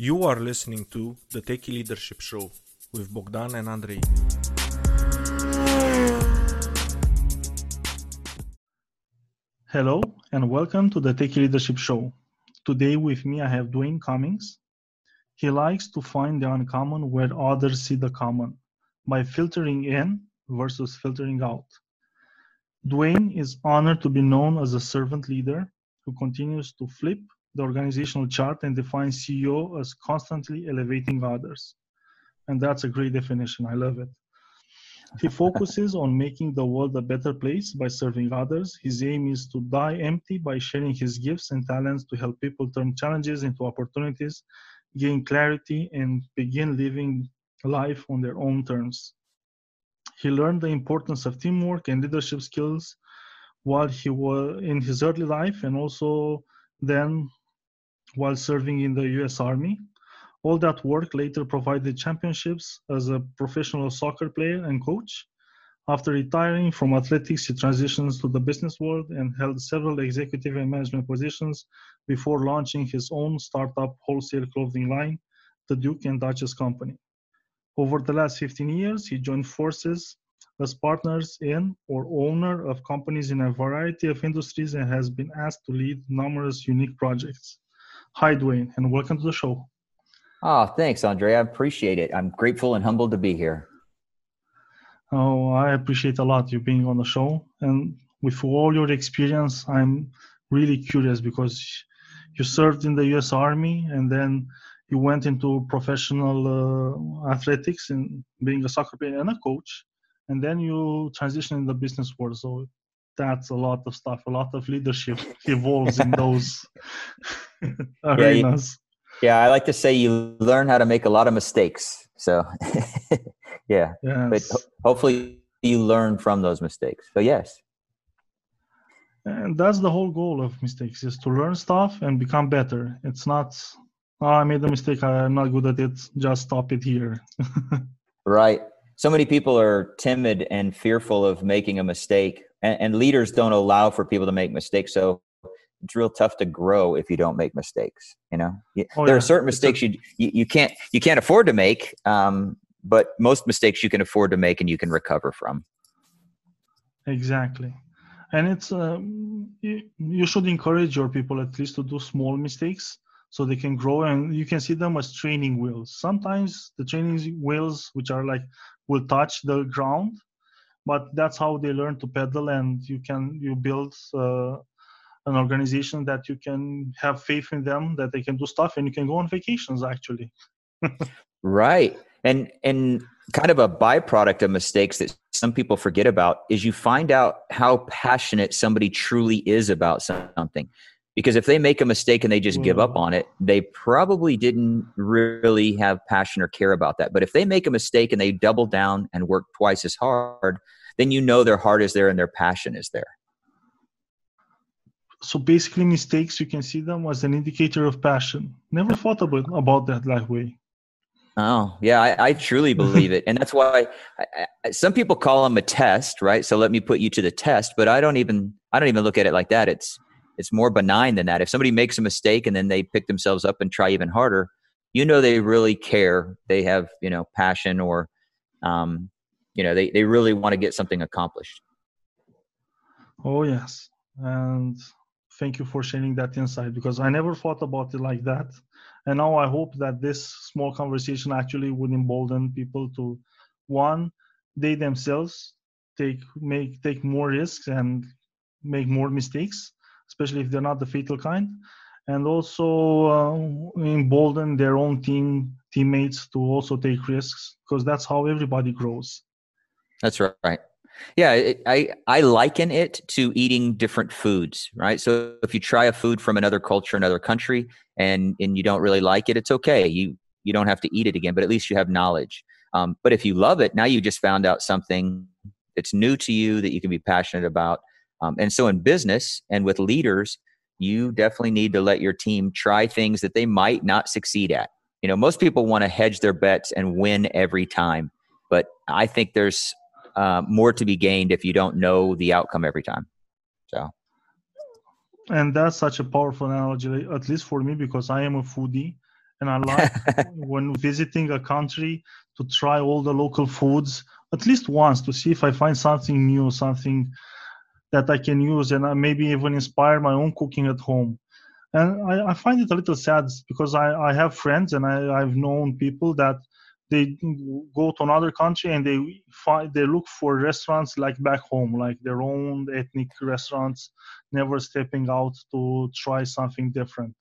You are listening to the Techie Leadership Show with Bogdan and Andrei. Hello and welcome to the Techie Leadership Show. Today with me I have Dwayne Cummings. He likes to find the uncommon where others see the common by filtering in versus filtering out. Dwayne is honored to be known as a servant leader who continues to flip the organizational chart and defines CEO as constantly elevating others. And that's a great definition. I love it. He focuses on making the world a better place by serving others. His aim is to die empty by sharing his gifts and talents to help people turn challenges into opportunities, gain clarity, and begin living life on their own terms. He learned the importance of teamwork and leadership skills while he was in his early life and also then while serving in the US Army. All that work later provided championships as a professional soccer player and coach. After retiring from athletics, he transitions to the business world and held several executive and management positions before launching his own startup wholesale clothing line, the Duke and Duchess Company. Over the last 15 years, he joined forces as partners in or owner of companies in a variety of industries and has been asked to lead numerous unique projects. Hi, Dwayne, and welcome to the show. Oh, thanks, Andrei. I appreciate it. I'm grateful and humbled to be here. Oh, I appreciate a lot you being on the show. And with all your experience, I'm really curious because you served in the US Army and then you went into professional uh, athletics and being a soccer player and a coach. And then you transition in the business world. So that's a lot of stuff. A lot of leadership evolves in those arenas. Yeah, I like to say you learn how to make a lot of mistakes. So, yeah, yes. but ho- hopefully you learn from those mistakes. So, yes. And that's the whole goal of mistakes is to learn stuff and become better. It's not, oh, I made a mistake. I'm not good at it. Just stop it here. right. So many people are timid and fearful of making a mistake, and, and leaders don't allow for people to make mistakes. So, it's real tough to grow if you don't make mistakes you know? Oh, there yeah. are certain mistakes you, you, you can't you can't afford to make um, but most mistakes you can afford to make and you can recover from. Exactly. And it's um, you, you should encourage your people at least to do small mistakes so they can grow and you can see them as training wheels. Sometimes the training wheels which are like will touch the ground but that's how they learn to pedal and you can you build uh, an organization that you can have faith in them that they can do stuff and you can go on vacations actually. Right. And and kind of a byproduct of mistakes that some people forget about is you find out how passionate somebody truly is about something. Because if they make a mistake and they just give up mm. on it they probably didn't really have passion or care about that. But if they make a mistake and they double down and work twice as hard then you know their heart is there and their passion is there so basically mistakes you can see them as an indicator of passion. Never thought about, about that that way. Oh yeah i, I truly believe it. And that's why I, I, some people call them a test right? So let me put you to the test. But i don't even i don't even look at it like that. It's it's more benign than that. If somebody makes a mistake and then they pick themselves up and try even harder you know they really care. They have you know passion or um, you know they, they really want to get something accomplished. Oh yes. And thank you for sharing that insight because I never thought about it like that. And now I hope that this small conversation actually would embolden people to one, they themselves take make take more risks and make more mistakes, especially if they're not the fatal kind, and also uh, embolden their own team teammates to also take risks because that's how everybody grows. That's right. Yeah, it, I I liken it to eating different foods, right? So if you try a food from another culture, another country, and and you don't really like it, it's okay. You you don't have to eat it again, but at least you have knowledge. Um, but if you love it, now you just found out something that's new to you that you can be passionate about. Um, and so in business and with leaders, you definitely need to let your team try things that they might not succeed at. You know, most people want to hedge their bets and win every time, but I think there's uh, more to be gained if you don't know the outcome every time. So, and that's such a powerful analogy, at least for me, because I am a foodie, and I like when visiting a country to try all the local foods at least once to see if I find something new, something that I can use, and I maybe even inspire my own cooking at home. And I, I find it a little sad because I, I have friends and I, I've known people that they go to another country and they find they look for restaurants like back home like their own ethnic restaurants never stepping out to try something different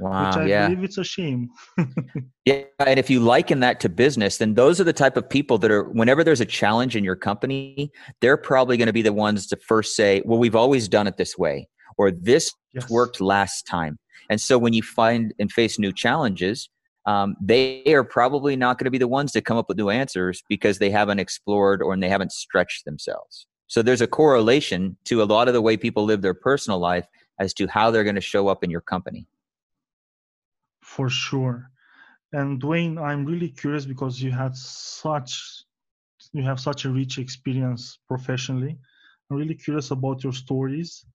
Wow, which i yeah. believe it's a shame Yeah, and if you liken that to business, then those are the type of people that are whenever there's a challenge in your company, they're probably going to be the ones to first say, "Well, we've always done it this way," or "This yes. worked last time." And so when you find and face new challenges, um, they are probably not going to be the ones to come up with new answers because they haven't explored or they haven't stretched themselves. So there's a correlation to a lot of the way people live their personal life as to how they're going to show up in your company. for sure and dwayne i'm really curious because you had such you have such a rich experience professionally i'm really curious about your stories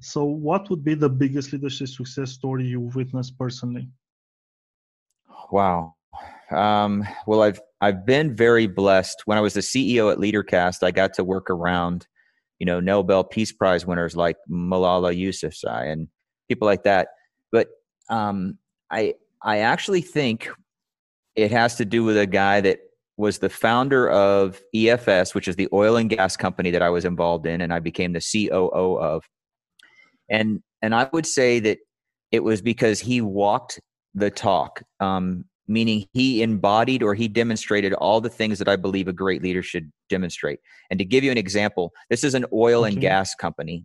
so what would be the biggest leadership success story you've witnessed personally Wow. Um, well, I've I've been very blessed. When I was the CEO at LeaderCast, I got to work around, you know, Nobel Peace Prize winners like Malala Yousafzai and people like that. But um, I I actually think it has to do with a guy that was the founder of EFS, which is the oil and gas company that I was involved in, and I became the COO of. And and I would say that it was because he walked the talk, um, meaning he embodied or he demonstrated all the things that I believe a great leader should demonstrate. And to give you an example, this is an oil and Okay. gas company,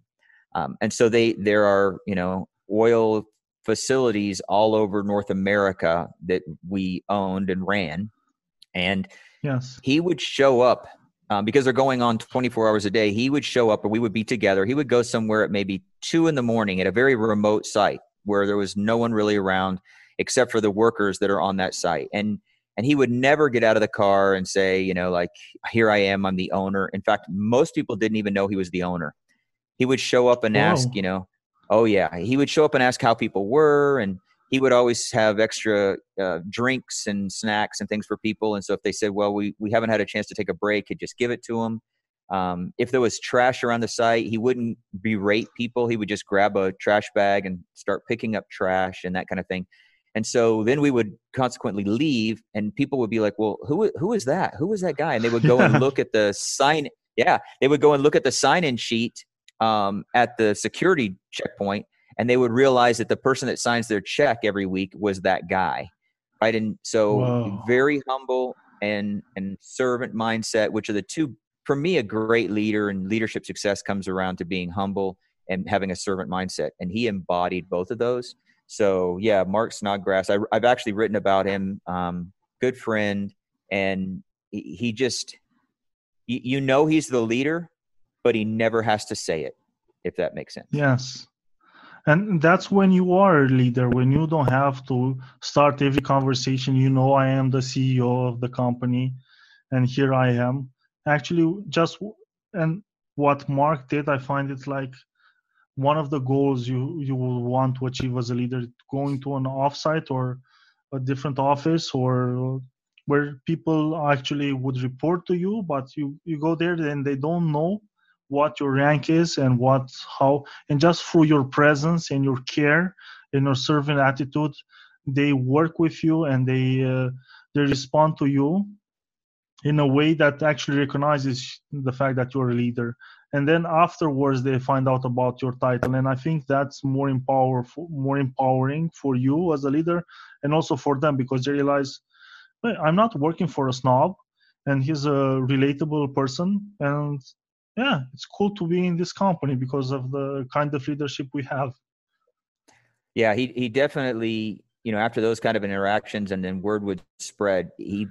um, and so they there are you know oil facilities all over North America that we owned and ran, and yes he would show up um, because they're going on 24 hours a day. He would show up, or we would be together. He would go somewhere at maybe two in the morning at a very remote site where there was no one really around except for the workers that are on that site. And and he would never get out of the car and say, you know, like, here I am, I'm the owner. In fact, most people didn't even know he was the owner. He would show up and ask, you know, oh yeah, he would show up and ask how people were, and he would always have extra uh, drinks and snacks and things for people. And so if they said, well, we we haven't had a chance to take a break, he'd just give it to them. Um, if there was trash around the site, he wouldn't berate people. He would just grab a trash bag and start picking up trash and that kind of thing. And so then we would consequently leave, and people would be like, "Well, who who is that? Who is that guy?" And they would go and look at the sign. Yeah, they would go and look at the sign-in sheet um, at the security checkpoint, and they would realize that the person that signs their check every week was that guy, right? And so Whoa. very humble and and servant mindset, which are the two for me. A great leader and leadership success comes around to being humble and having a servant mindset, and he embodied both of those. So yeah, Mark Snodgrass. I, I've actually written about him. Um, good friend, and he, he just you, you know he's the leader, but he never has to say it. If that makes sense. Yes. And that's when you are a leader, when you don't have to start every conversation, you know, I am the CEO of the company and here I am. Actually, just, and what Mark did, I find it like one of the goals you, you will want to achieve as a leader, going to an offsite or a different office or where people actually would report to you, but you, you go there and they don't know what your rank is and what how and just through your presence and your care and your servant attitude they work with you and they uh, they respond to you in a way that actually recognizes the fact that you're a leader and then afterwards they find out about your title and i think that's more empower more empowering for you as a leader and also for them because they realize "Hey, i'm not working for a snob and he's a relatable person and yeah, it's cool to be in this company because of the kind of leadership we have. Yeah, he he definitely, you know, after those kind of interactions and then word would spread, he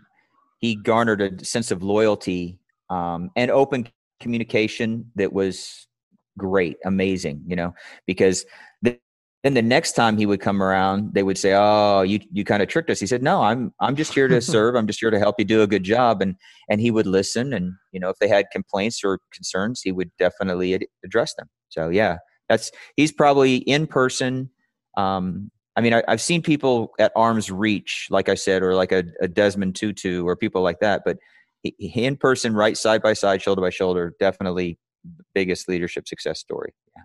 he garnered a sense of loyalty um, and open communication that was great, amazing, you know, because the, then the next time he would come around, they would say, "Oh, you you kind of tricked us." He said, "No, I'm I'm just here to serve. I'm just here to help you do a good job." And and he would listen, and you know, if they had complaints or concerns, he would definitely ad- address them. So yeah, that's he's probably in person um, I mean, I, have seen people at arm's reach, like I said, or like a, a Desmond Tutu or people like that. But in person, right side by side, shoulder by shoulder, definitely the biggest leadership success story. Yeah.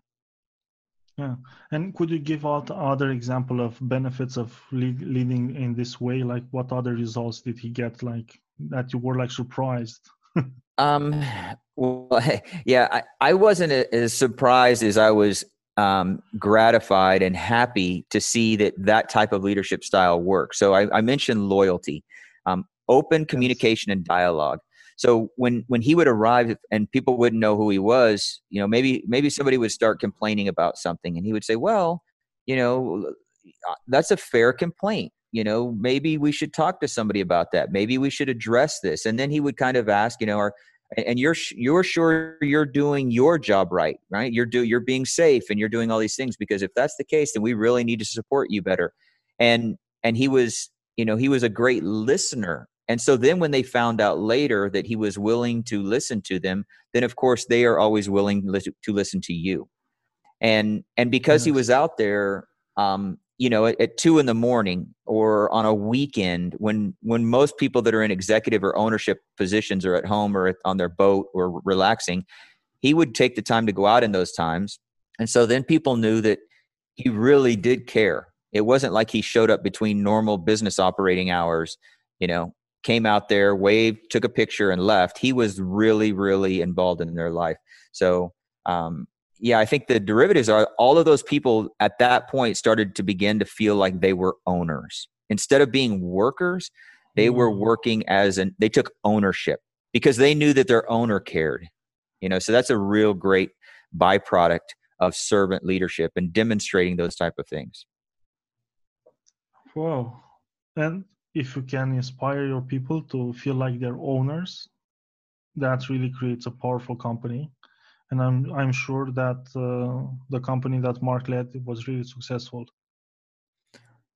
Yeah, and could you give out other example of benefits of lead, leading in this way? Like, what other results did he get? Like that you were like surprised. um. Well, yeah, I, I wasn't as surprised as I was um, gratified and happy to see that that type of leadership style works. So I, I mentioned loyalty, um, open communication and dialogue. So when when he would arrive and people wouldn't know who he was, you know, maybe maybe somebody would start complaining about something, and he would say, "Well, you know, uh, that's a fair complaint. You know, maybe we should talk to somebody about that. Maybe we should address this." And then he would kind of ask, you know, are and you're you're sure you're doing your job right right you're do you're being safe and you're doing all these things because if that's the case then we really need to support you better and and he was you know he was a great listener and so then when they found out later that he was willing to listen to them then of course they are always willing to listen to you. And and because yes. he was out there um you know at, at, two in the morning or on a weekend when when most people that are in executive or ownership positions are at home or at, on their boat or relaxing he would take the time to go out in those times. And so then people knew that he really did care. It wasn't like he showed up between normal business operating hours you know came out there waved took a picture and left he was really really involved in their life so um, yeah, I think the derivatives are all of those people at that point started to begin to feel like they were owners. Instead of being workers, they were mm. working as an they took ownership because they knew that their owner cared. You know, so that's a real great byproduct of servant leadership and demonstrating those type of things. Wow. And if you can inspire your people to feel like they're owners, that really creates a powerful company and I'm I'm sure that uh, the company that Mark led was really successful.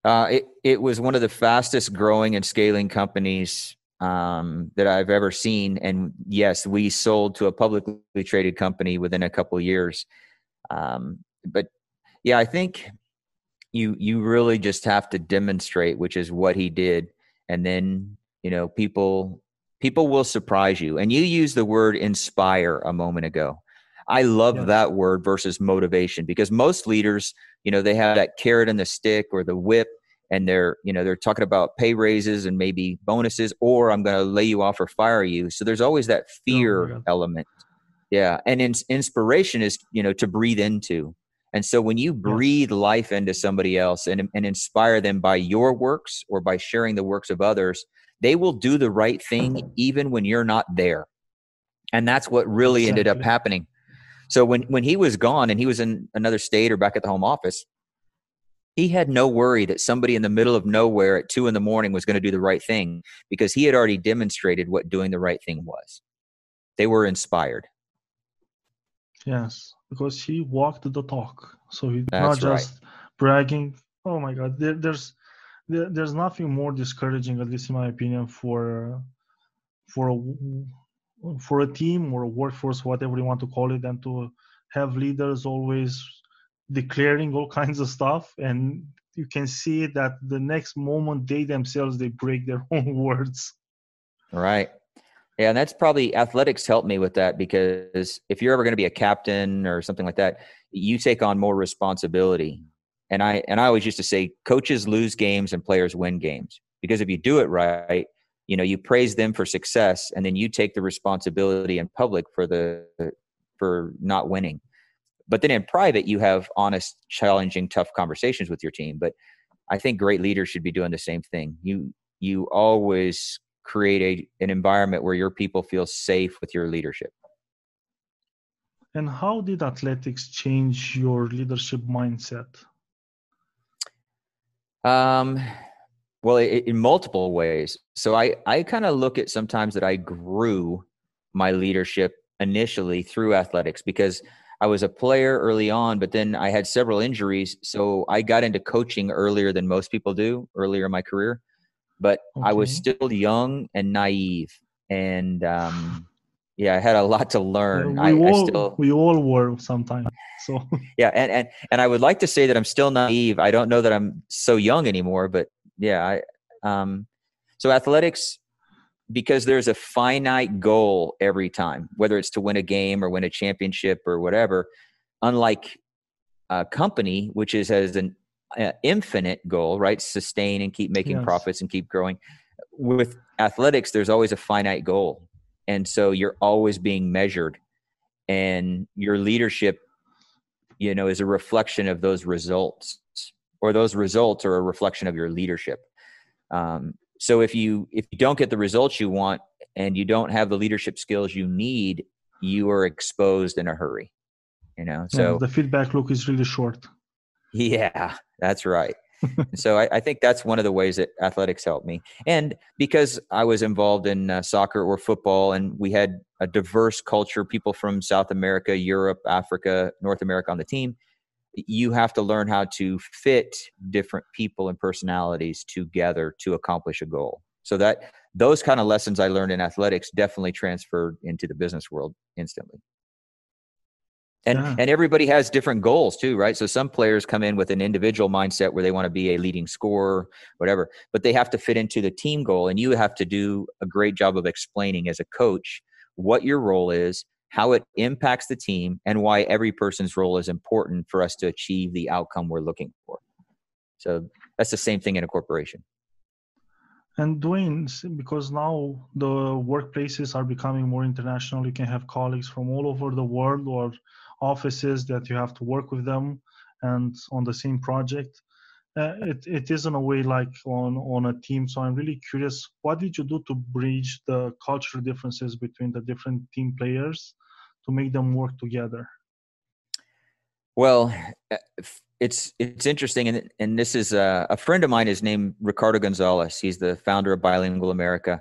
Uh, it it was one of the fastest growing and scaling companies um, that I've ever seen, and yes, we sold to a publicly traded company within a couple years. Um, but yeah, I think you you really just have to demonstrate, which is what he did, and then you know people people will surprise you. And you use the word inspire a moment ago. I love yeah. that word versus motivation because most leaders, you know, they have that carrot and the stick or the whip and they're, you know, they're talking about pay raises and maybe bonuses or I'm going to lay you off or fire you. So there's always that oh fear oh element. Yeah. And in, inspiration is, you know, to breathe into. And so when you breathe life into somebody else and, and inspire them by your works or by sharing the works of others, they will do the right thing mm-hmm. even when you're not there. And that's what really ended up happening. So when when he was gone and he was in another state or back at the home office, he had no worry that somebody in the middle of nowhere at two in the morning was going to do the right thing because he had already demonstrated what doing the right thing was. They were inspired. Yes, because he walked the talk. So he's not just right. bragging. Oh my God, there, there's there, there's nothing more discouraging, at least in my opinion, for for a for a team or a workforce, whatever you want to call it, and to have leaders always declaring all kinds of stuff and you can see that the next moment they themselves they break their own words right yeah and that's probably athletics helped me with that because if you're ever going to be a captain or something like that you take on more responsibility. And i and i always used to say coaches lose games and players win games. Because if you do it right you know you praise them for success and then you take the responsibility in public for the for not winning. But then in private you have honest challenging tough conversations with your team. But i think great leaders should be doing the same thing. You you always create a, an environment where your people feel safe with your leadership and how did athletics change your leadership mindset um well, it, in multiple ways. So I, I kind of look at sometimes that I grew my leadership initially through athletics because I was a player early on, but then I had several injuries. So I got into coaching earlier than most people do, earlier in my career. But okay. I was still young and naive. And um, yeah, I had a lot to learn. we I, all I still, we all were sometimes. So yeah, and and and I would like to say that I'm still naive. I don't know that I'm so young anymore, but yeah, I um, so athletics because there's a finite goal every time, whether it's to win a game or win a championship or whatever. Unlike a company, which is as an uh, infinite goal, right? Sustain and keep making Yes. profits and keep growing. With athletics, there's always a finite goal, and so you're always being measured, and your leadership, you know, is a reflection of those results, or those results are a reflection of your leadership. Um, so if you if you don't get the results you want and you don't have the leadership skills you need, you are exposed in a hurry. You know, yeah, so the feedback loop is really short. yeah, that's right. so I, I think that's one of the ways that athletics helped me. And because I was involved in uh, soccer or football, and we had a diverse culture, people from South America, Europe, Africa, North America on the team, you have to learn how to fit different people and personalities together to accomplish a goal. So that those kind of lessons I learned in athletics definitely transferred into the business world instantly and Yeah. and everybody has different goals too right? So some players come in with an individual mindset where they want to be a leading scorer whatever but they have to fit into the team goal. And you have to do a great job of explaining as a coach what your role is how it impacts the team and why every person's role is important for us to achieve the outcome we're looking for. So that's the same thing in a corporation. And Dwayne, because now the workplaces are becoming more international, you can have colleagues from all over the world or offices that you have to work with them and on the same project. Uh, it, it is in a way like on, on a team. So I'm really curious, what did you do to bridge the cultural differences between the different team players to make them work together? Well, uh, it's it's interesting, and and this is uh, a friend of mine is named Ricardo Gonzalez. He's the founder of Bilingual America.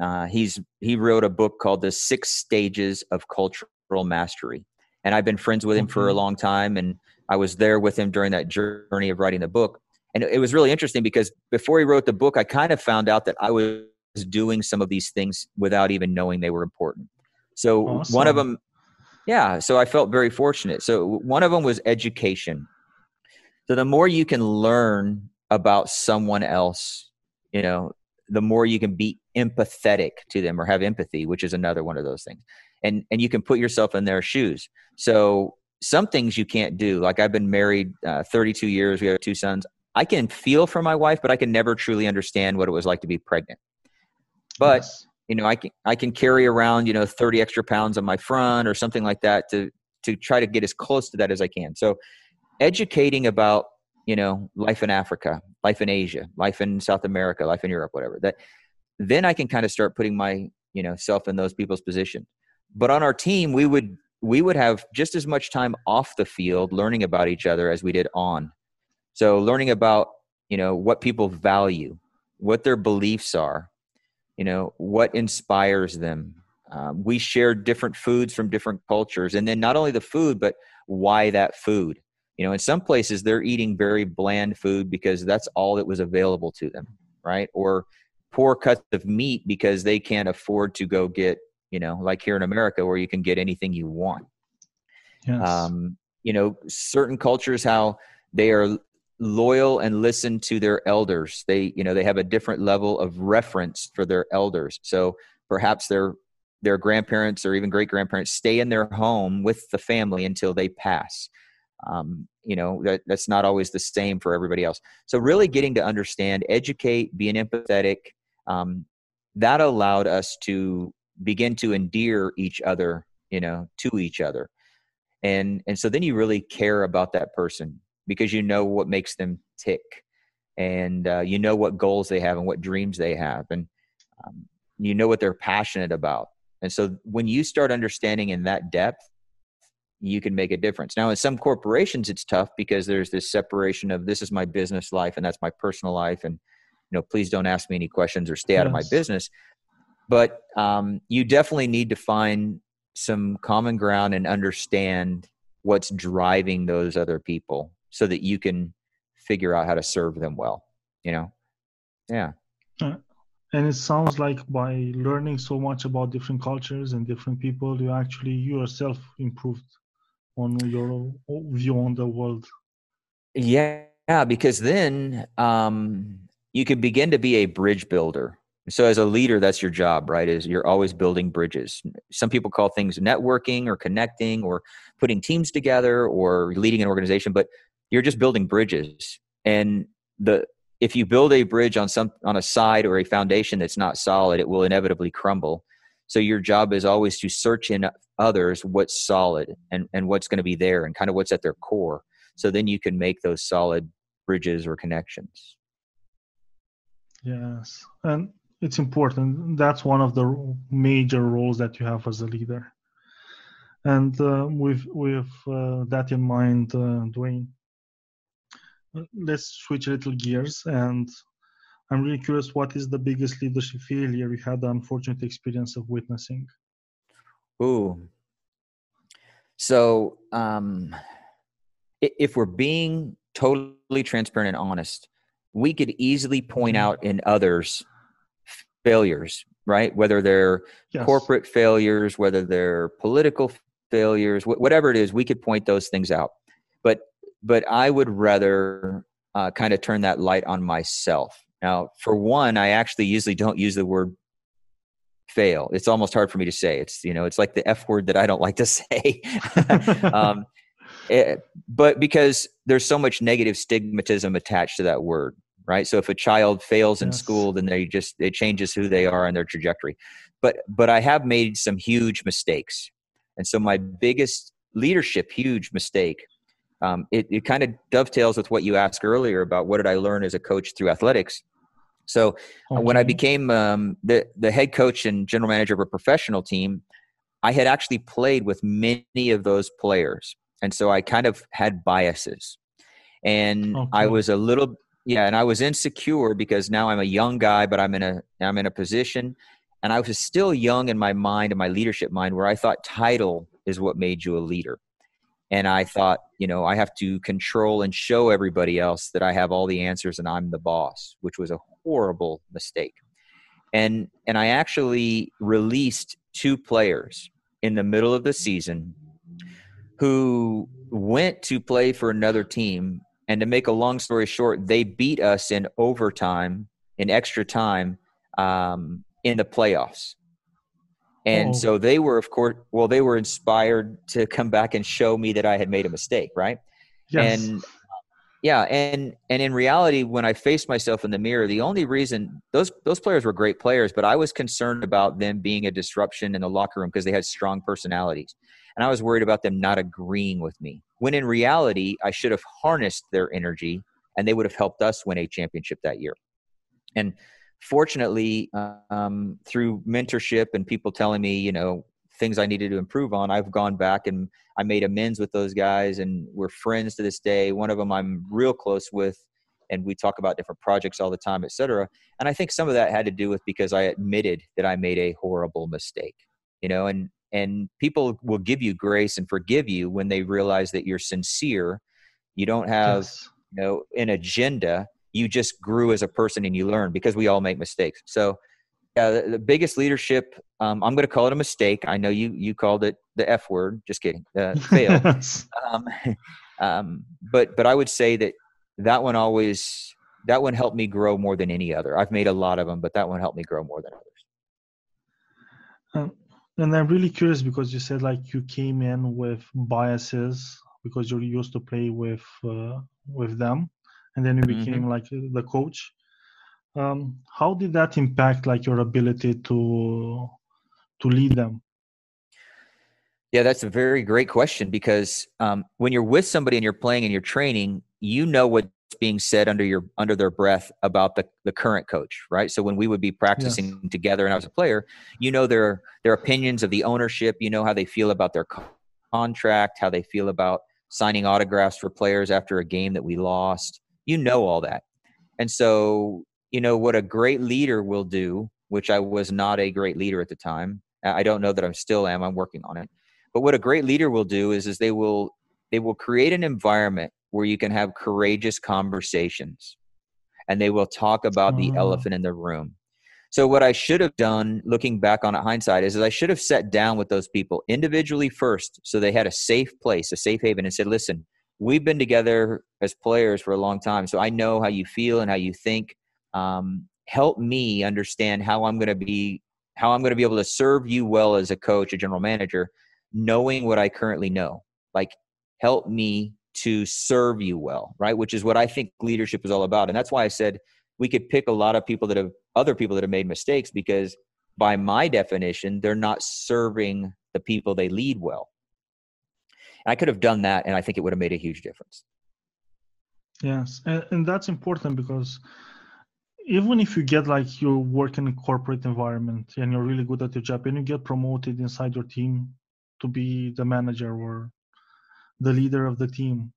Uh, he's he wrote a book called The Six Stages of Cultural Mastery, and I've been friends with him for a long time, and I was there with him during that journey of writing the book. And it was really interesting because before he wrote the book, I kind of found out that I was doing some of these things without even knowing they were important. So one of them yeah so i felt very fortunate. So one of them was education. So the more you can learn about someone else you know the more you can be empathetic to them or have empathy which is another one of those things and and you can put yourself in their shoes. So some things you can't do. Like i've been married uh, 32 years we have two sons. I can feel for my wife but i can never truly understand what it was like to be pregnant. But Yes. you know i can i can carry around you know 30 extra pounds on my front or something like that to to try to get as close to that as i can. So educating about you know life in africa life in asia life in south america life in europe whatever that then i can kind of start putting my you know self in those people's position but on our team we would we would have just as much time off the field learning about each other as we did on. So learning about you know what people value what their beliefs are you know what inspires them. Um, we share different foods from different cultures and then not only the food but why that food. You know in some places they're eating very bland food because that's all that was available to them right? Or poor cuts of meat because they can't afford to go get you know like here in america where you can get anything you want. Yes. um, you know certain cultures how they are loyal and listen to their elders. They you know they have a different level of reference for their elders. So perhaps their their grandparents or even great grandparents stay in their home with the family until they pass. Um, you know that that's not always the same for everybody else. So really getting to understand educate being empathetic um, that allowed us to begin to endear each other you know to each other. And and so then you really care about that person because you know what makes them tick and uh, you know what goals they have and what dreams they have and um, you know what they're passionate about. And so when you start understanding in that depth you can make a difference. Now in some corporations it's tough because there's this separation of this is my business life and that's my personal life and you know please don't ask me any questions or stay out of my business but um, you definitely need to find some common ground and understand what's driving those other people so that you can figure out how to serve them well you know? Yeah. And it sounds like by learning so much about different cultures and different people you actually you yourself improved on your view on the world. Yeah because then um, you can begin to be a bridge builder so as a leader that's your job right is you're always building bridges. Some people call things networking or connecting or putting teams together or leading an organization but you're just building bridges. And the if you build a bridge on some on a side or a foundation that's not solid it will inevitably crumble. So your job is always to search in others what's solid and and what's going to be there and kind of what's at their core. So then you can make those solid bridges or connections. Yes. And it's important. That's one of the major roles that you have as a leader. And uh, with with uh, that in mind uh, dwayne let's switch a little gears and i'm really curious what is the biggest leadership failure you had the unfortunate experience of witnessing? Ooh. So um if we're being totally transparent and honest we could easily point mm-hmm. out in others failures right whether they're yes. corporate failures whether they're political failures whatever it is we could point those things out but but I would rather uh, kind of turn that light on myself. Now, for one, I actually usually don't use the word fail. It's almost hard for me to say. It's you know, it's like the F word that I don't like to say. um, it, eh, but because there's so much negative stigmatism attached to that word, right? So if a child fails in yes. school, then they just it changes who they are and their trajectory. But but I have made some huge mistakes, and so my biggest leadership huge mistake um, it, it kind of dovetails with what you asked earlier about what did I learn as a coach through athletics. So okay. Uh, when I became um, the the head coach and general manager of a professional team, I had actually played with many of those players, and so I kind of had biases, and okay. I was a little yeah, and I was insecure because now I'm a young guy, but I'm in a I'm in a position, and I was still young in my mind and my leadership mind where I thought title is what made you a leader. And i thought you know i have to control and show everybody else that i have all the answers and i'm the boss which was a horrible mistake. And and i actually released two players in the middle of the season who went to play for another team and to make a long story short they beat us in overtime in extra time um, in the playoffs and oh. so they were, of course, well, they were inspired to come back and show me that I had made a mistake, right? Yes. And yeah, and and in reality, when I faced myself in the mirror, the only reason those those players were great players, but I was concerned about them being a disruption in the locker room because they had strong personalities, and I was worried about them not agreeing with me. When in reality, I should have harnessed their energy, and they would have helped us win a championship that year. And fortunately, um, through mentorship and people telling me, you know, things I needed to improve on, I've gone back and I made amends with those guys, and we're friends to this day. One of them I'm real close with, and we talk about different projects all the time, et cetera. And I think some of that had to do with because I admitted that I made a horrible mistake, you know, and and people will give you grace and forgive you when they realize that you're sincere. You don't have yes. you know an agenda you just grew as a person and you learn because we all make mistakes. So, yeah, the, the biggest leadership, um, I'm going to call it a mistake. I know you you called it the F word. Just kidding. Uh, fail. um, um, but but I would say that that one always that one helped me grow more than any other. I've made a lot of them, but that one helped me grow more than others. And I'm really curious because you said like you came in with biases because you're used to play with uh, with them. And then you became mm-hmm. like the coach. Um, how did that impact like your ability to to lead them? Yeah that's a very great question because um, when you're with somebody and you're playing and you're training you know what's being said under your under their breath about the, the current coach right? So when we would be practicing yes. together and i was a player you know their their opinions of the ownership you know how they feel about their contract how they feel about signing autographs for players after a game that we lost. You know all that. And so you know what a great leader will do which i was not a great leader at the time i don't know that i still am i'm working on it but what a great leader will do is is they will they will create an environment where you can have courageous conversations and they will talk about the mm. elephant in the room So what I should have done, looking back on it hindsight, is, is I should have sat down with those people individually first, so they had a safe place, a safe haven, and said, "Listen, we've been together as players for a long time, so I know how you feel and how you think. Um, help me understand how I'm going to be, how I'm going to be able to serve you well as a coach, a general manager, knowing what I currently know. Like, help me to serve you well, right? Which is what I think leadership is all about, and that's why I said." we could pick a lot of people that have other people that have made mistakes because by my definition they're not serving the people they lead well and i could have done that and i think it would have made a huge difference yes and, and that's important because even if you get like you work in a corporate environment and you're really good at your job and you get promoted inside your team to be the manager or the leader of the team.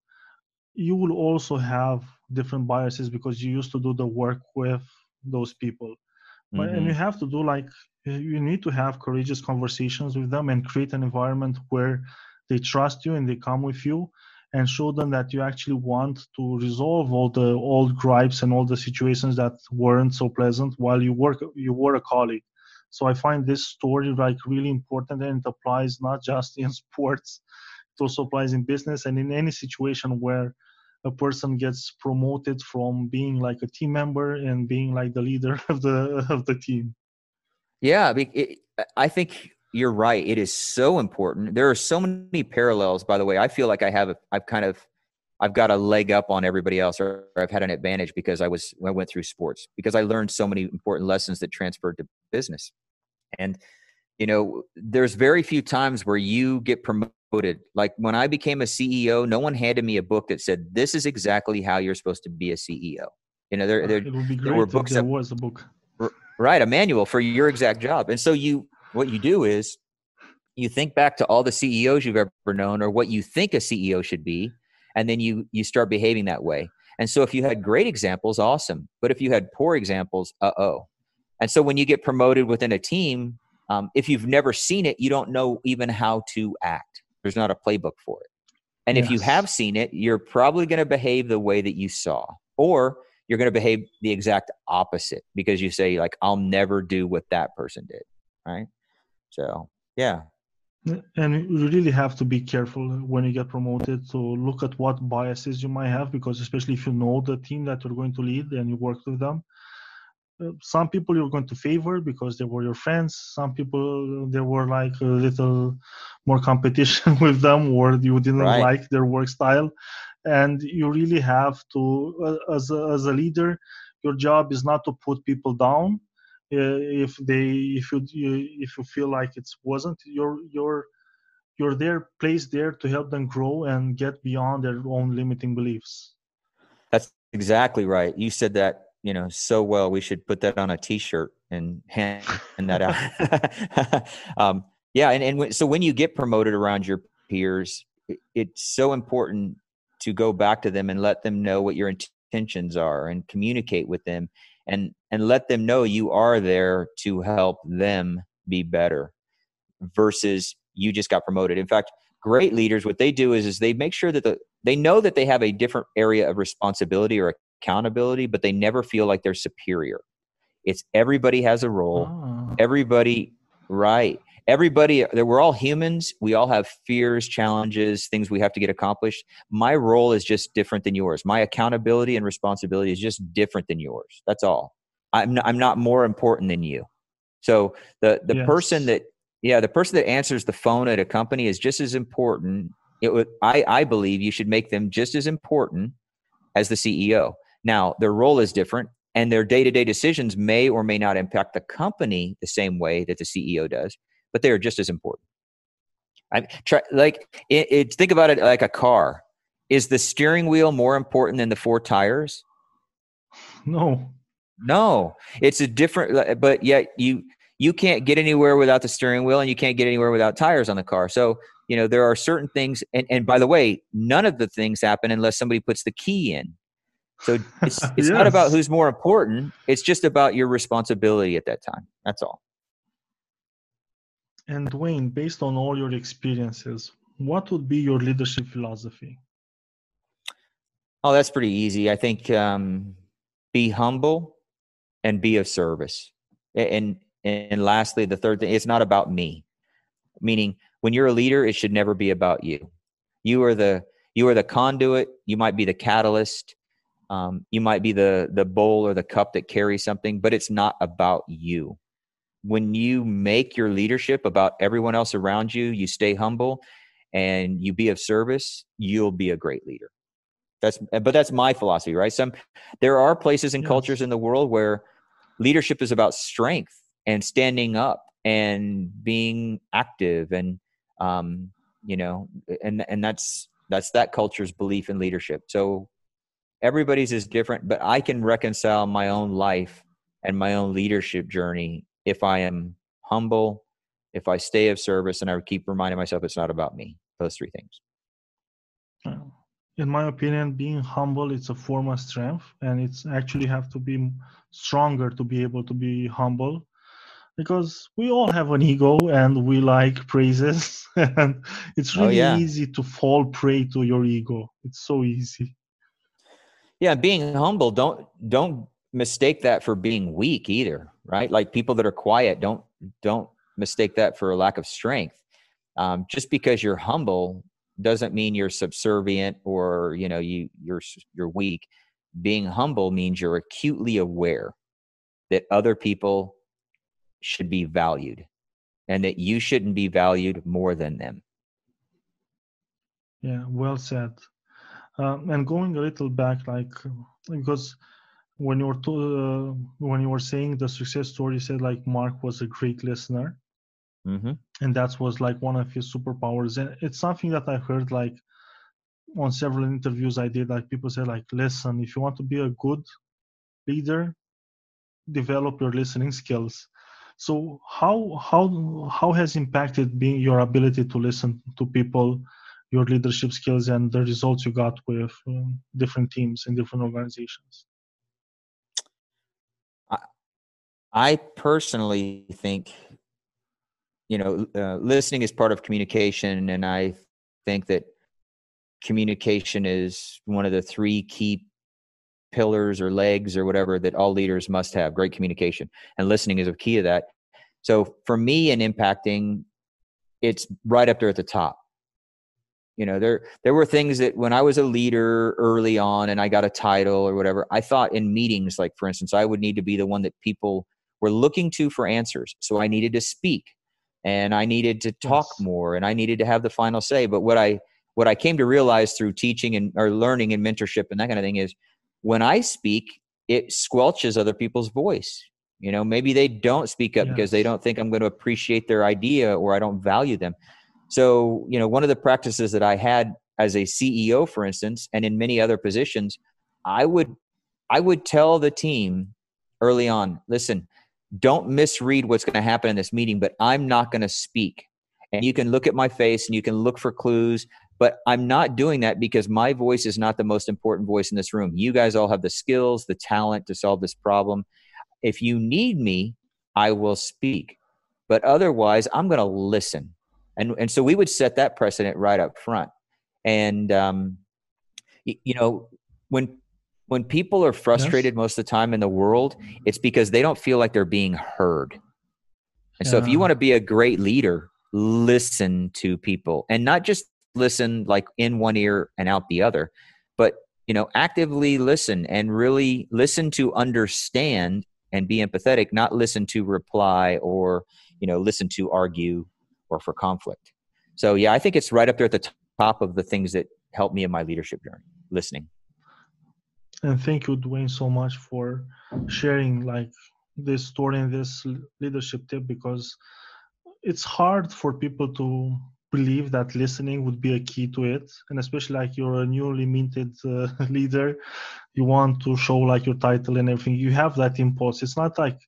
You will also have different biases because you used to do the work with those people. But, mm-hmm. and you have to do like you need to have courageous conversations with them and create an environment where they trust you and they come with you and show them that you actually want to resolve all the old gripes and all the situations that weren't so pleasant while you work you were a colleague. So i find this story like really important and it applies not just in sports applies in business and in any situation where a person gets promoted from being like a team member and being like the leader of the of the team. Yeah i think you're right. It is so important. There are so many parallels by the way. I feel like i have i've kind of i've got a leg up on everybody else or i've had an advantage because i was i went through sports because i learned so many important lessons that transferred to business. And you know there's very few times where you get promoted like when I became a CEO, no one handed me a book that said this is exactly how you're supposed to be a CEO. You know, there, there, it would be great there were books there that, was a book. Right, a manual for your exact job. And so you what you do is you think back to all the CEOs you've ever known or what you think a CEO should be, and then you you start behaving that way. And so if you had great examples, awesome. But if you had poor examples, uh oh. And so when you get promoted within a team, um, if you've never seen it, you don't know even how to act. There's not a playbook for it. And yes. if you have seen it, you're probably going to behave the way that you saw, or you're going to behave the exact opposite because you say, like, I'll never do what that person did. Right. So, yeah. And you really have to be careful when you get promoted to look at what biases you might have, because especially if you know the team that you're going to lead and you work with them, some people you're going to favor because they were your friends. Some people there were like a little more competition with them or you didn't right. like their work style. And you really have to as, a, as a leader your job is not to put people down. Uh, if they if you, you if you feel like it wasn't your your you're there placed there to help them grow and get beyond their own limiting beliefs. That's exactly right. You said that you know so well we should put that on a t-shirt and hand that out. Um, yeah and, and w- so when you get promoted around your peers it, it's so important to go back to them and let them know what your intentions are and communicate with them and and let them know you are there to help them be better versus you just got promoted. In fact great leaders what they do is is they make sure that the they know that they have a different area of responsibility or accountability, but they never feel like they're superior. It's everybody has a role. Oh. Everybody, right. Everybody, we're all humans. We all have fears, challenges, things we have to get accomplished. My role is just different than yours. My accountability and responsibility is just different than yours. That's all. I'm not, I'm not more important than you. So the the yes. person that yeah, the person that answers the phone at a company is just as important. It would, I I believe you should make them just as important as the CEO. Now, their role is different, and their day to day decisions may or may not impact the company the same way that the CEO does, but they are just as important. I try like it, it, think about it like a car. Is the steering wheel more important than the four tires? No. No, it's a different. But yet you you can't get anywhere without the steering wheel, and you can't get anywhere without tires on the car. So you know there are certain things, and and by the way, none of the things happen unless somebody puts the key in. So it's it's yes. not about who's more important. It's just about your responsibility at that time. That's all. And Dwayne, based on all your experiences, what would be your leadership philosophy? Oh, that's pretty easy. I think um, be humble and be of service. and and lastly the third thing it's not about me meaning when you're a leader it should never be about you you are the you are the conduit you might be the catalyst um, you might be the the bowl or the cup that carries something but it's not about you. When you make your leadership about everyone else around you you stay humble and you be of service you'll be a great leader. That's but that's my philosophy right? Some there are places and yes. cultures in the world where leadership is about strength and standing up and being active and um, you know and and that's that's that culture's belief in leadership. So everybody's is different but i can reconcile my own life and my own leadership journey if i am humble if i stay of service and i keep reminding myself it's not about me those three things. In my opinion being humble it's a form of strength and it's actually have to be stronger to be able to be humble because we all have an ego and we like praises and it's oh, really oh, yeah. easy to fall prey to your ego. It's so easy yeah being humble don't don't mistake that for being weak either right? Like people that are quiet don't don't mistake that for a lack of strength. Um, just because you're humble doesn't mean you're subservient or you know you you're you're weak. Being humble means you're acutely aware that other people should be valued and that you shouldn't be valued more than them. Yeah well said um, and going a little back like because when you were to, uh, when you were saying the success story you said like mark was a great listener. Mm-hmm. and that was like one of his superpowers. And it's something that i heard like on several interviews i did like people say like listen if you want to be a good leader develop your listening skills. So how how how has impacted being your ability to listen to people your leadership skills and the results you got with um, different teams and different organizations? I, I personally think you know uh, listening is part of communication and i think that communication is one of the three key pillars or legs or whatever that all leaders must have great communication and listening is a key to that. So for me in impacting it's right up there at the top you know there there were things that when i was a leader early on and i got a title or whatever i thought in meetings like for instance i would need to be the one that people were looking to for answers so i needed to speak and I needed to talk more and I needed to have the final say. But what I what I came to realize through teaching and or learning and mentorship and that kind of thing is when I speak, it squelches other people's voice. You know, maybe they don't speak up yes. because they don't think I'm going to appreciate their idea or I don't value them. So, you know, one of the practices that I had as a CEO, for instance, and in many other positions, I would I would tell the team early on, listen, don't misread what's going to happen in this meeting, but I'm not going to speak. And you can look at my face and you can look for clues, but I'm not doing that because my voice is not the most important voice in this room. You guys all have the skills, the talent to solve this problem. If you need me, I will speak. But otherwise, I'm going to listen. And, and so we would set that precedent right up front. And, um, you know, when when people are frustrated yes. most of the time in the world, it's because they don't feel like they're being heard. And so if you want to be a great leader, listen to people and not just listen like in one ear and out the other, but you know, actively listen and really listen to understand and be empathetic, not listen to reply or, you know, listen to argue or for conflict. So yeah, I think it's right up there at the top of the things that helped me in my leadership journey, listening. And thank you duane so much for sharing like this story and this leadership tip because it's hard for people to believe that listening would be a key to it. And especially like you're a newly minted uh, leader you want to show like your title and everything. You have that impulse. It's not like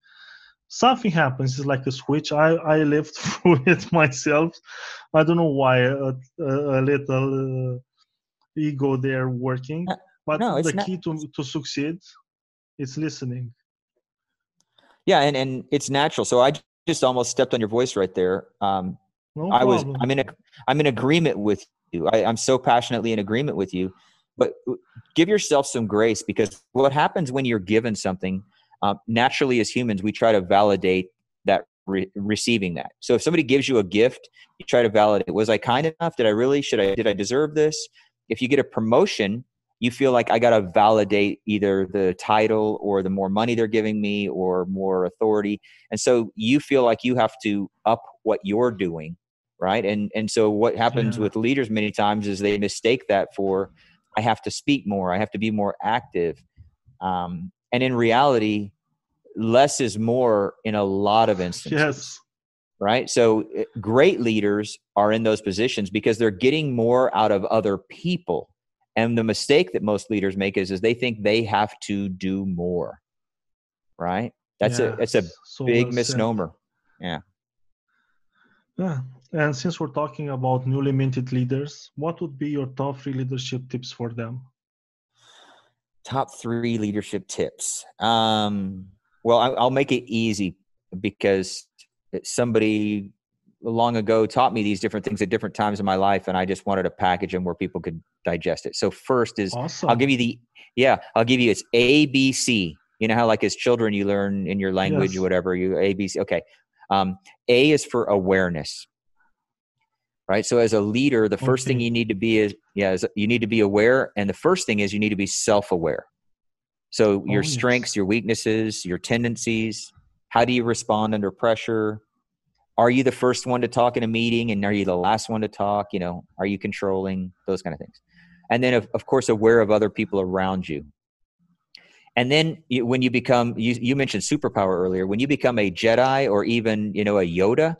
something happens it's like a switch. I i lived through it myself. I don't know why a, a, a little uh, ego there working uh, but no, the key to, to succeed is listening. Yeah and, and it's natural. So i just almost stepped on your voice right there. Um, no i was i'm in a i'm in agreement with you. I, i'm so passionately in agreement with you. But give yourself some grace because what happens when you're given something um, naturally as humans we try to validate that re- receiving that. So if somebody gives you a gift you try to validate was i kind enough? Did i really should i did i deserve this? If you get a promotion you feel like i got to validate either the title or the more money they're giving me or more authority. And so you feel like you have to up what you're doing right? And and so what happens yeah. with leaders many times is they mistake that for i have to speak more. I have to be more active. Um, and in reality less is more in a lot of instances yes right? So eh, great leaders are in those positions because they're getting more out of other people. And the mistake that most leaders make is is they think they have to do more right? That's yeah, a that's a so big well misnomer. Yeah. Yeah. And since we're talking about newly minted leaders what would be your top three leadership tips for them top three leadership tips um well, I, will make it easy because somebody long ago taught me these different things at different times in my life, and I just wanted to package them where people could digest it. So first is awesome. I'll give you the yeah I'll give you it's A B C. You know how like as children you learn in your language yes. or whatever you A B C. Okay, um, A is for awareness. Right. So as a leader, the first okay. thing you need to be is yeah, is you need to be aware, and the first thing is you need to be self-aware. So your oh, strengths, your weaknesses, your tendencies, how do you respond under pressure? Are you the first one to talk in a meeting and are you the last one to talk? You know, are you controlling those kind of things? And then of, of course aware of other people around you. And then you, when you become you, you mentioned superpower earlier, when you become a Jedi or even, you know, a Yoda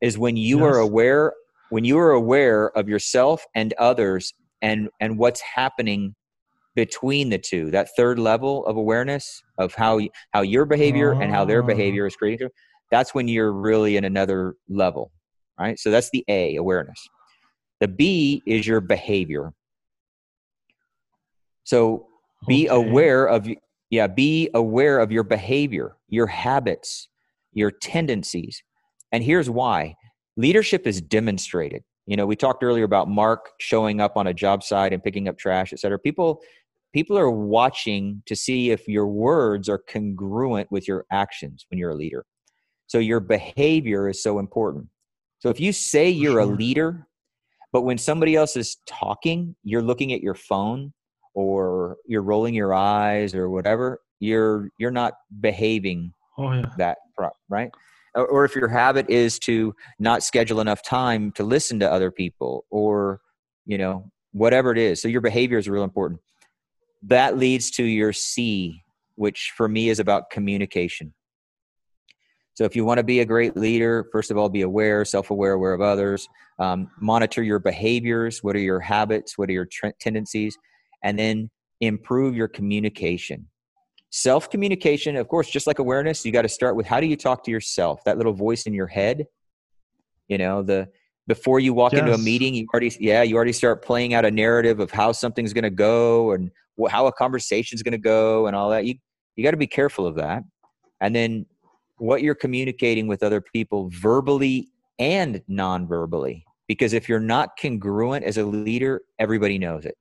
is when you yes. are aware when you are aware of yourself and others and and what's happening between the two that third level of awareness of how how your behavior oh. and how their oh. behavior is creating that's when you're really in another level right? So that's the a awareness. The b is your behavior. So be okay. aware of yeah be aware of your behavior your habits your tendencies. And here's why leadership is demonstrated you know we talked earlier about mark showing up on a job site and picking up trash et cetera people people are watching to see if your words are congruent with your actions when you're a leader. So your behavior is so important. So if you say you're a leader, but when somebody else is talking, you're looking at your phone or you're rolling your eyes or whatever, you're you're not behaving oh, yeah. that right. Or if your habit is to not schedule enough time to listen to other people or you know whatever it is. So your behavior is real important that leads to your C, which for me is about communication. So if you want to be a great leader, first of all, be aware, self-aware, aware of others. Um, monitor your behaviors. What are your habits? What are your t- tendencies? And then improve your communication. Self-communication, of course, just like awareness, you got to start with how do you talk to yourself? That little voice in your head. You know the before you walk yes. into a meeting, you already yeah you already start playing out a narrative of how something's going to go and how a conversation is going to go and all that. You you got to be careful of that. And then what you're communicating with other people verbally and non-verbally because if you're not congruent as a leader, everybody knows it.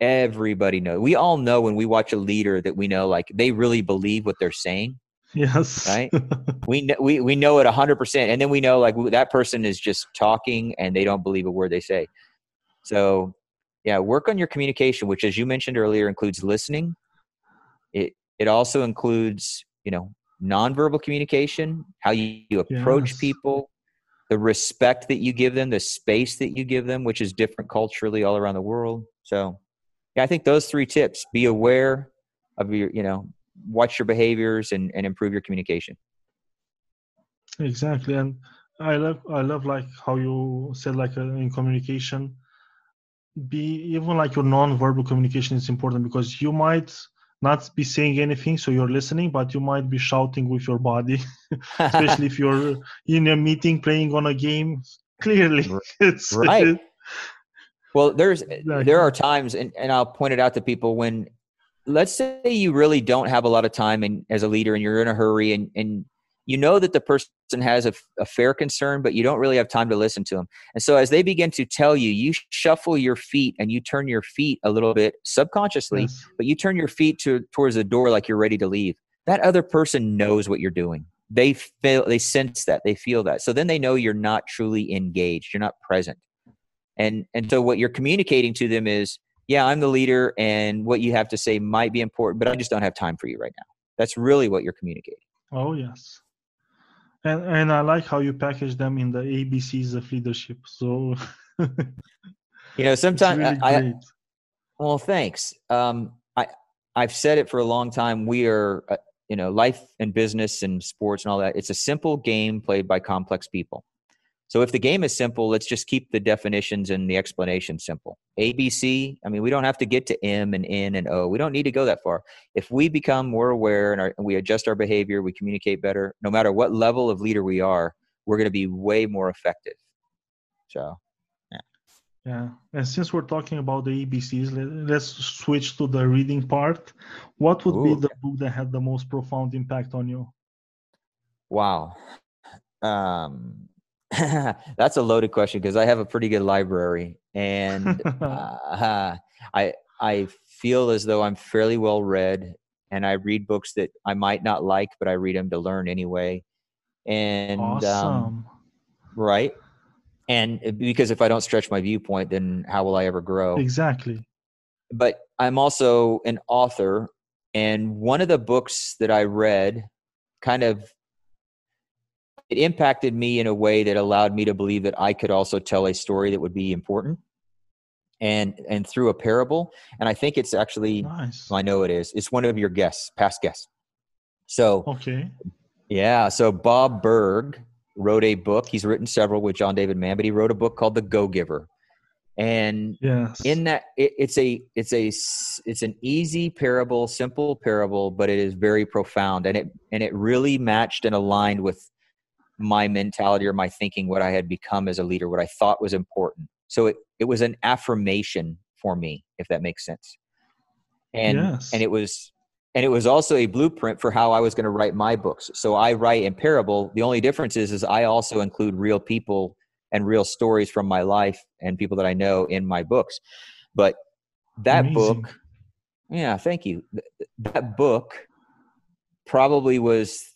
Everybody knows. We all know when we watch a leader that we know like they really believe what they're saying. Yes. Right. we know, we we know it hundred percent, and then we know like that person is just talking and they don't believe a word they say. So yeah work on your communication which as you mentioned earlier includes listening it it also includes you know nonverbal communication how you, you approach yes. people the respect that you give them the space that you give them which is different culturally all around the world so yeah i think those three tips be aware of your you know watch your behaviors and, and improve your communication. Exactly and i love i love like how you said like uh, in communication be even like your non-verbal communication is important because you might not be saying anything so you're listening but you might be shouting with your body especially if you're in a meeting playing on a game clearly. It's right well there's exactly. there are times and, and i'll point it out to people when let's say you really don't have a lot of time and as a leader and you're in a hurry and, and you know that the person has a, a, fair concern, but you don't really have time to listen to them. And so, as they begin to tell you, you shuffle your feet and you turn your feet a little bit subconsciously, yes. but you turn your feet to, towards the door like you're ready to leave. that other person knows what you're doing. They feel, they sense that, they feel that. So then they know you're not truly engaged, you're not present. And and so what you're communicating to them is, yeah, I'm the leader, and what you have to say might be important, but I just don't have time for you right now. That's really what you're communicating. Oh yes. And and I like how you package them in the ABCs of leadership. So you know, sometimes really I, great. well, thanks. Um, I I've said it for a long time. We are, uh, you know, life and business and sports and all that. It's a simple game played by complex people. So if the game is simple, let's just keep the definitions and the explanation simple. ABC, I mean, we don't have to get to M and N and O. We don't need to go that far. If we become more aware and, our, and we adjust our behavior, we communicate better, no matter what level of leader we are, we're going to be way more effective. So, Yeah, Yeah. and since we're talking about the ABCs, let, let's switch to the reading part. What would be Ooh. the book that had the most profound impact on you? wow. Um, that's a loaded question because I have a pretty good library and uh, I I feel as though I'm fairly well read, and I read books that I might not like, but I read them to learn anyway. And awesome. um, right, and because if I don't stretch my viewpoint, then how will I ever grow? exactly. But I'm also an author, and one of the books that I read kind of it impacted me in a way that allowed me to believe that I could also tell a story that would be important and and through a parable and I think it's actually Nice. I know it is it's one of your guests past guests so Okay. yeah so Bob Burg wrote a book he's written several with John David Mann but he wrote a book called The Go Giver and Yes. in that it, it's a it's a it's an easy parable simple parable but it is very profound and it and it really matched and aligned with my mentality or my thinking what i had become as a leader what i thought was important. So it it was an affirmation for me if that makes sense. And Yes. and it was and it was also a blueprint for how i was going to write my books. So i write in parable. The only difference is is i also include real people and real stories from my life and people that i know in my books. But that Amazing. book yeah thank you. That book probably was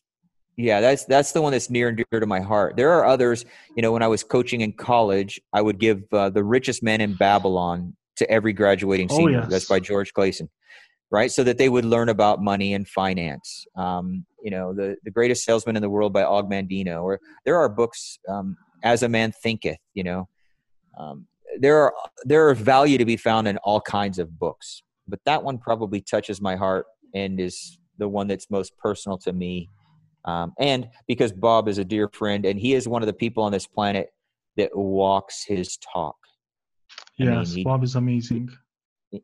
yeah that's that's the one that's near and dear to my heart. There are others you know when i was coaching in college i would give uh, the richest man in babylon to every graduating senior. Oh, senior. Yes. that's by george clason right? So that they would learn about money and finance. Um, you know the, the greatest salesman in the world by og mandino or there are books um, as a man thinketh you know? Um, there are there are value to be found in all kinds of books but that one probably touches my heart and is the one that's most personal to me um, and because bob is a dear friend and he is one of the people on this planet that walks his talk I mean, yes. he- Bob is amazing.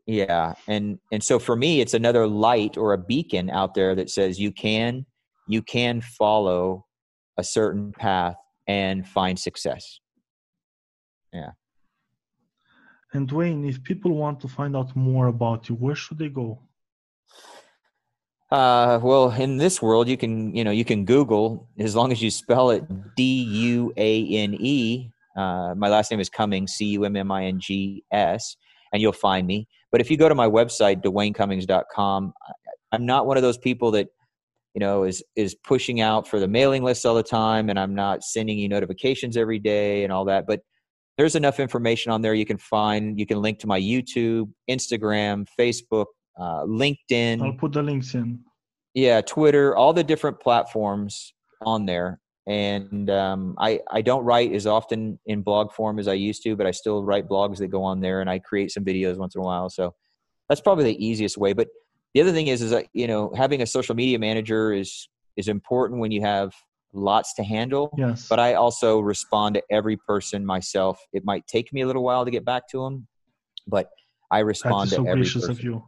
yeah and and so for me it's another light or a beacon out there that says you can you can follow a certain path and find success Yeah. And Duane, if people want to find out more about you, where should they go? Uh, well in this world you can you know you can google as long as you spell it d-u-a-n-e uh, my last name is cummings c-u-m-m-i-n-g-s and you'll find me. But if you go to my website duanecummings.com I- i'm not one of those people that you know is is pushing out for the mailing list all the time and i'm not sending you notifications every day and all that but there's enough information on there you can find. You can link to my youtube instagram facebook uh, linkedin I'll put the links in. yeah twitter all the different platforms on there and um, I, I don't write as often in blog form as i used to but i still write blogs that go on there and i create some videos once in a while so that's probably the easiest way but the other thing is is that you know having a social media manager is is important when you have lots to handle Yes. but I also respond to every person myself. It might take me a little while to get back to them, but I respond to so every gracious person. of you.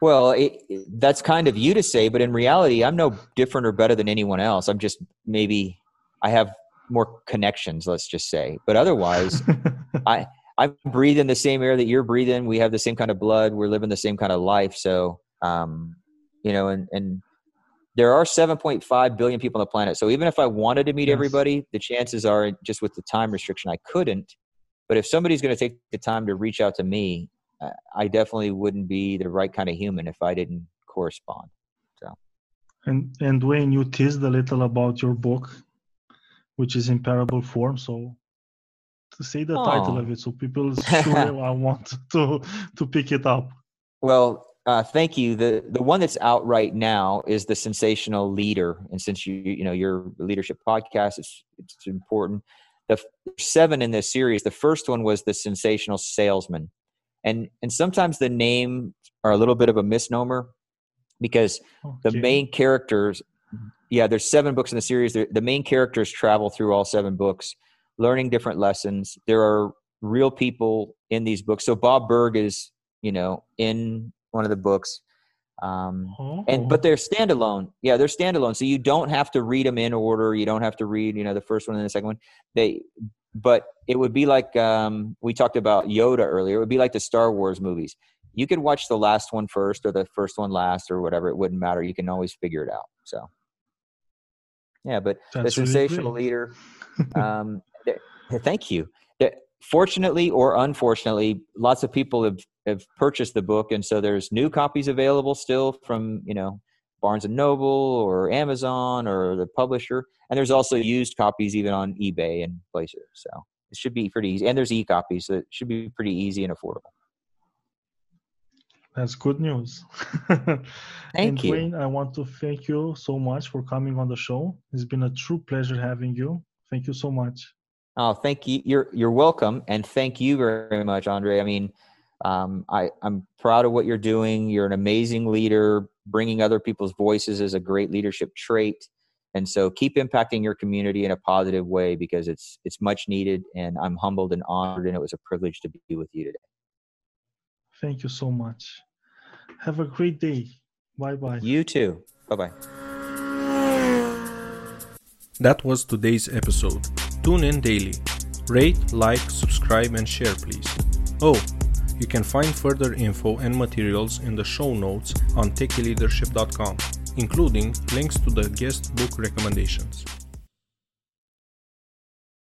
Well, it, that's kind of you to say, but in reality, I'm no different or better than anyone else. I'm just maybe I have more connections, let's just say. But otherwise, I I'm breathing the same air that you're breathing. We have the same kind of blood. We're living the same kind of life. So, um, you know, and, and there are 7.5 billion people on the planet. So even if I wanted to meet Yes. everybody, the chances are just with the time restriction, I couldn't. But if somebody's going to take the time to reach out to me, I definitely wouldn't be the right kind of human if I didn't correspond. So. And and Duane, you teased a little about your book, which is in parable form. So to say the title Oh. of it, so people sure I want to to pick it up. Well, uh, thank you. The the one that's out right now is the sensational leader, and since you you know your leadership podcast, it's it's important. The f- seven in this series. The first one was the sensational salesman, and and sometimes the names are a little bit of a misnomer because the main characters yeah there's seven books in the series. The, the main characters travel through all seven books learning different lessons. There are real people in these books. So bob burg is you know in one of the books. Um, Oh, and but they're standalone. Yeah they're standalone. So you don't have to read them in order. You don't have to read you know the first one and the second one. They but it would be like um, we talked about yoda earlier it would be like the star wars movies. You could watch the last one first or the first one last or whatever it wouldn't matter you can always figure it out so. Yeah but That's the sensational great. leader um, th- thank you. Fortunately or unfortunately lots of people have, have purchased the book and so there's new copies available still from you know barnes and noble or amazon or the publisher and there's also used copies even on ebay and places so it should be pretty easy and there's e-copies so it should be pretty easy and affordable That's good news. Thank and you. Duane, I want to thank you so much for coming on the show. It's been a true pleasure having you. Thank you so much. Oh, thank you. You're you're welcome, and thank you very much, Andrei. I mean, um, I I'm proud of what you're doing. You're an amazing leader. Bringing other people's voices is a great leadership trait, and so keep impacting your community in a positive way because it's it's much needed. And I'm humbled and honored, and it was a privilege to be with you today. Thank you so much. Have a great day. Bye bye. You too. Bye bye. That was today's episode. Tune in daily. Rate, like, subscribe, and share, please. Oh, you can find further info and materials in the show notes on techyleadership.com, including links to the guest book recommendations.